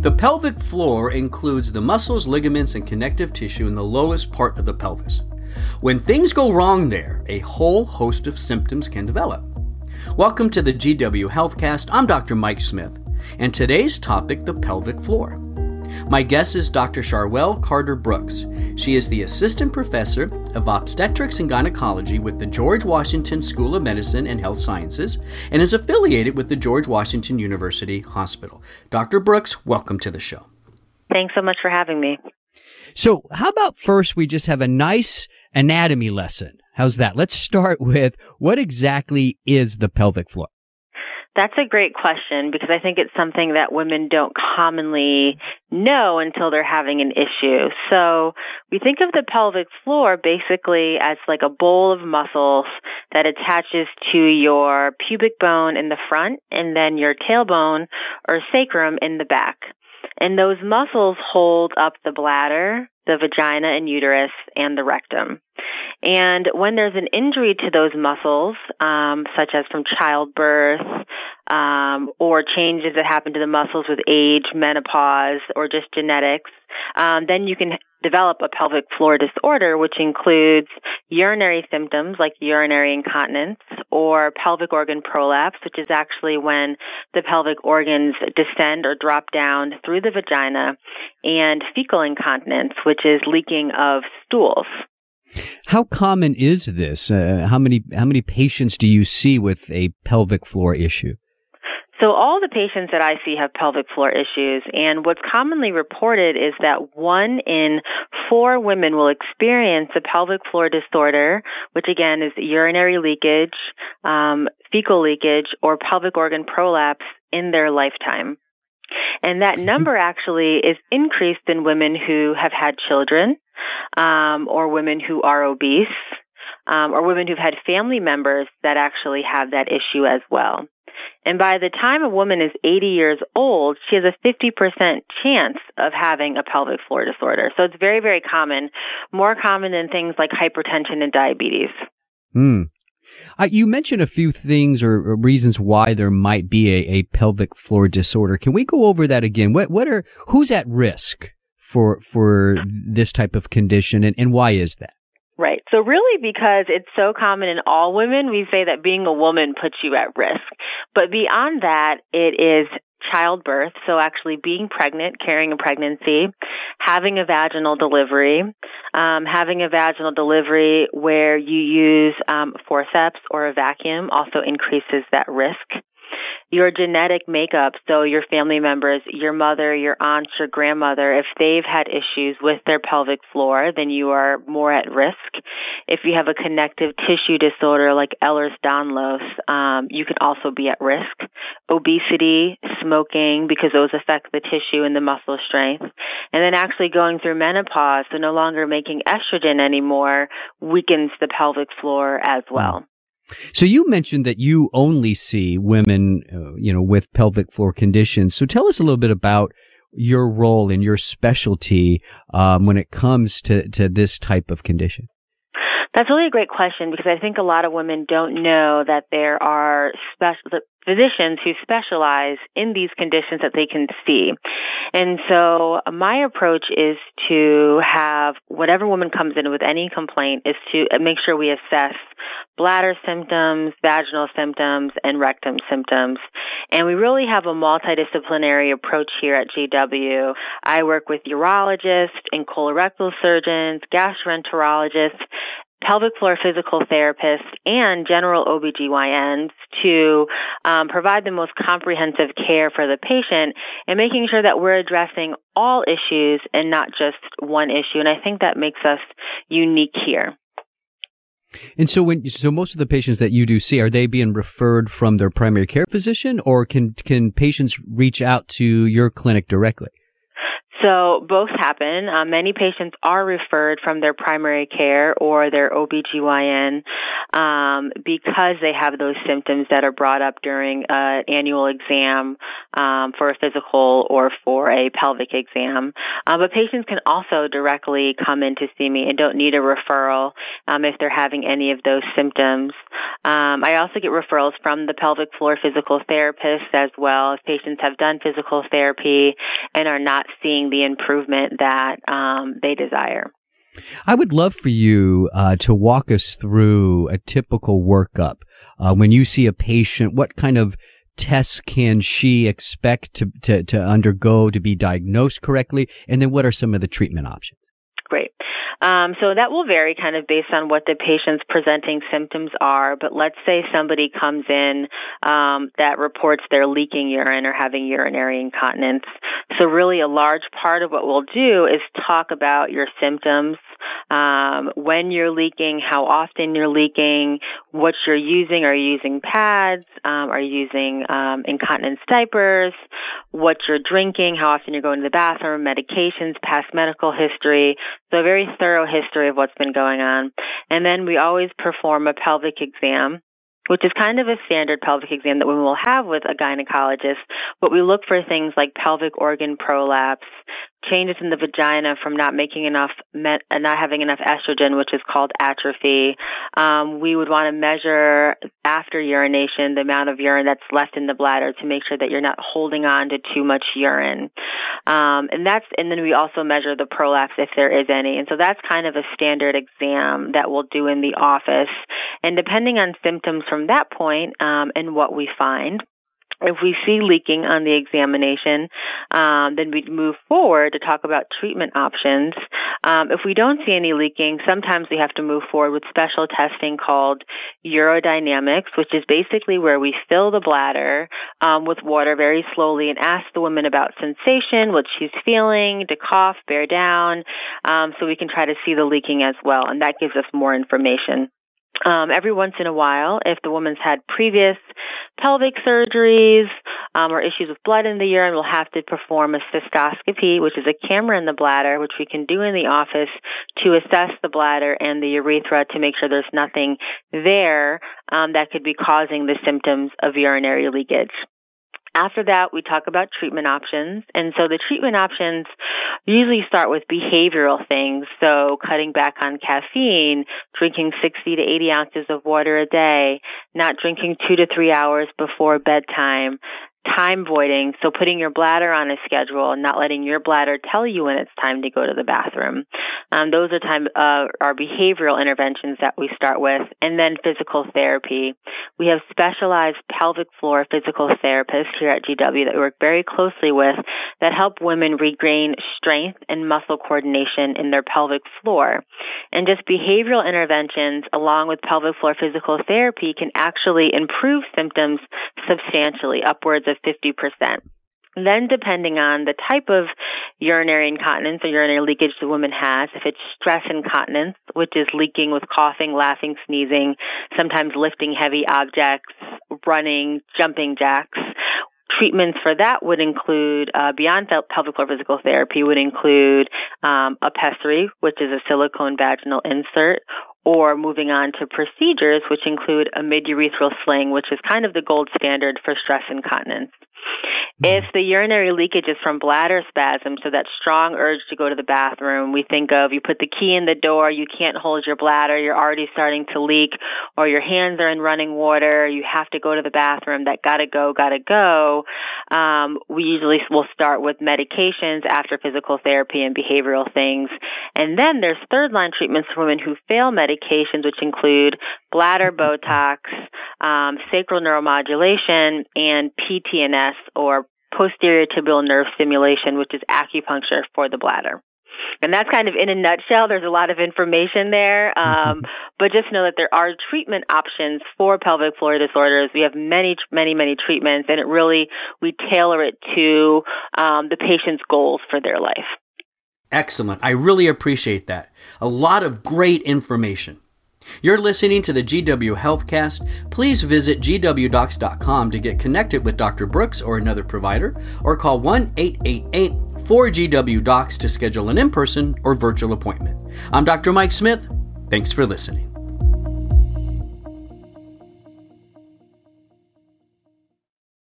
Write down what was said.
The pelvic floor includes the muscles, ligaments, and connective tissue in the lowest part of the pelvis. When things go wrong there, a whole host of symptoms can develop. Welcome to the GW Healthcast. I'm Dr. Mike Smith, and today's topic the pelvic floor. My guest is Dr. Charelle Carter Brooks. She is the Assistant Professor of Obstetrics and Gynecology with the George Washington School of Medicine and Health Sciences and is affiliated with the George Washington University Hospital. Dr. Brooks, welcome to the show. Thanks so much for having me. So, how about first we just have a nice anatomy lesson? How's that? Let's start with what exactly is the pelvic floor? That's a great question because I think it's something that women don't commonly know until they're having an issue. So we think of the pelvic floor basically as like a bowl of muscles that attaches to your pubic bone in the front and then your tailbone or sacrum in the back. And those muscles hold up the bladder, the vagina and uterus, and the rectum. And when there's an injury to those muscles, um, such as from childbirth, um, or changes that happen to the muscles with age, menopause, or just genetics, um, then you can develop a pelvic floor disorder, which includes urinary symptoms like urinary incontinence or pelvic organ prolapse, which is actually when the pelvic organs descend or drop down through the vagina, and fecal incontinence, which is leaking of stools. How common is this? Uh, how many how many patients do you see with a pelvic floor issue? So all the patients that I see have pelvic floor issues, and what's commonly reported is that one in four women will experience a pelvic floor disorder, which again is urinary leakage, um, fecal leakage, or pelvic organ prolapse in their lifetime. And that number actually is increased in women who have had children, um, or women who are obese, um, or women who've had family members that actually have that issue as well. And by the time a woman is 80 years old, she has a 50% chance of having a pelvic floor disorder. So it's very, very common, more common than things like hypertension and diabetes. Hmm. Uh, you mentioned a few things or, or, reasons why there might be a, a pelvic floor disorder. Can we go over that again? What what are who's at risk for for this type of condition, and, and why is that? Right. So really because it's so common in all women, we say that being a woman puts you at risk. But beyond that, it is childbirth, so actually being pregnant, carrying a pregnancy, having a vaginal delivery, um, having a vaginal delivery where you use um, forceps or a vacuum also increases that risk your genetic makeup, so your family members, your mother, your aunt, your grandmother, if they've had issues with their pelvic floor, then you are more at risk. If you have a connective tissue disorder like Ehlers-Danlos, um, you can also be at risk. Obesity, smoking, because those affect the tissue and the muscle strength. And then actually going through menopause, so no longer making estrogen anymore, weakens the pelvic floor as well. So you mentioned that you only see women, uh, you know, with pelvic floor conditions. So tell us a little bit about your role and your specialty um, when it comes to, to this type of condition. That's really a great question because I think a lot of women don't know that there are special physicians who specialize in these conditions that they can see. And so my approach is to have whatever woman comes in with any complaint is to make sure we assess bladder symptoms, vaginal symptoms, and rectum symptoms. And we really have a multidisciplinary approach here at GW. I work with urologists and colorectal surgeons, gastroenterologists, pelvic floor physical therapists and general OBGYNs to um, provide the most comprehensive care for the patient and making sure that we're addressing all issues and not just one issue. And I think that makes us unique here. And so when so most of the patients that you do see are they being referred from their primary care physician or can can patients reach out to your clinic directly? So both happen. Uh, many patients are referred from their primary care or their OBGYN um, because they have those symptoms that are brought up during an annual exam um, for a physical or for a pelvic exam. Uh, but patients can also directly come in to see me and don't need a referral um, if they're having any of those symptoms. Um, I also get referrals from the pelvic floor physical therapist as well if patients have done physical therapy and are not seeing the improvement that um, they desire. I would love for you uh, to walk us through a typical workup. Uh, when you see a patient, what kind of tests can she expect to, to, to undergo to be diagnosed correctly? And then what are some of the treatment options? Um, so that will vary kind of based on what the patient's presenting symptoms are. But let's say somebody comes in um, that reports they're leaking urine or having urinary incontinence. So really, a large part of what we'll do is talk about your symptoms, um, when you're leaking, how often you're leaking, what you're using. Are you using pads? Um, are you using um, incontinence diapers? What you're drinking? How often you're going to the bathroom? Medications, past medical history. So a very thorough history of what's been going on. And then we always perform a pelvic exam which is kind of a standard pelvic exam that women will have with a gynecologist. But we look for things like pelvic organ prolapse, changes in the vagina from not making enough, uh, not having enough estrogen, which is called atrophy. Um, we would want to measure after urination the amount of urine that's left in the bladder to make sure that you're not holding on to too much urine. Um, and that's, and then we also measure the prolapse if there is any. And so that's kind of a standard exam that we'll do in the office. And depending on symptoms from that point um, and what we find, if we see leaking on the examination, um, then we move forward to talk about treatment options. Um, if we don't see any leaking, sometimes we have to move forward with special testing called urodynamics, which is basically where we fill the bladder um, with water very slowly and ask the woman about sensation, what she's feeling, to cough, bear down, um, so we can try to see the leaking as well, and that gives us more information. Um, every once in a while, if the woman's had previous pelvic surgeries um, or issues with blood in the urine, we'll have to perform a cystoscopy, which is a camera in the bladder, which we can do in the office to assess the bladder and the urethra to make sure there's nothing there um, that could be causing the symptoms of urinary leakage. After that, we talk about treatment options. And so the treatment options usually start with behavioral things. So cutting back on caffeine, drinking 60 to 80 ounces of water a day, not drinking two to three hours before bedtime, time voiding, so putting your bladder on a schedule and not letting your bladder tell you when it's time to go to the bathroom. Um, those are time uh, are behavioral interventions that we start with, and then physical therapy. We have specialized pelvic floor physical therapists here at GW that we work very closely with that help women regain strength and muscle coordination in their pelvic floor. And just behavioral interventions along with pelvic floor physical therapy can actually improve symptoms substantially, upwards of 50%. Then, depending on the type of urinary incontinence or urinary leakage the woman has, if it's stress incontinence, which is leaking with coughing, laughing, sneezing, sometimes lifting heavy objects, running, jumping jacks, treatments for that would include uh, beyond pelvic floor physical therapy would include um, a pessary, which is a silicone vaginal insert, or moving on to procedures, which include a mid-urethral sling, which is kind of the gold standard for stress incontinence. If the urinary leakage is from bladder spasm, so that strong urge to go to the bathroom, we think of you put the key in the door, you can't hold your bladder, you're already starting to leak, or your hands are in running water, you have to go to the bathroom, that gotta go, gotta go. Um, we usually will start with medications after physical therapy and behavioral things. And then there's third line treatments for women who fail medications, which include bladder Botox, um, sacral neuromodulation, and PTNS or posterior tibial nerve stimulation, which is acupuncture for the bladder. And that's kind of in a nutshell. There's a lot of information there. Um, but just know that there are treatment options for pelvic floor disorders. We have many, many, many treatments, and it really, we tailor it to um, the patient's goals for their life. Excellent. I really appreciate that. A lot of great information. You're listening to the GW Healthcast. Please visit gwdocs.com to get connected with Dr. Brooks or another provider, or call 1 888 4GW Docs to schedule an in person or virtual appointment. I'm Dr. Mike Smith. Thanks for listening.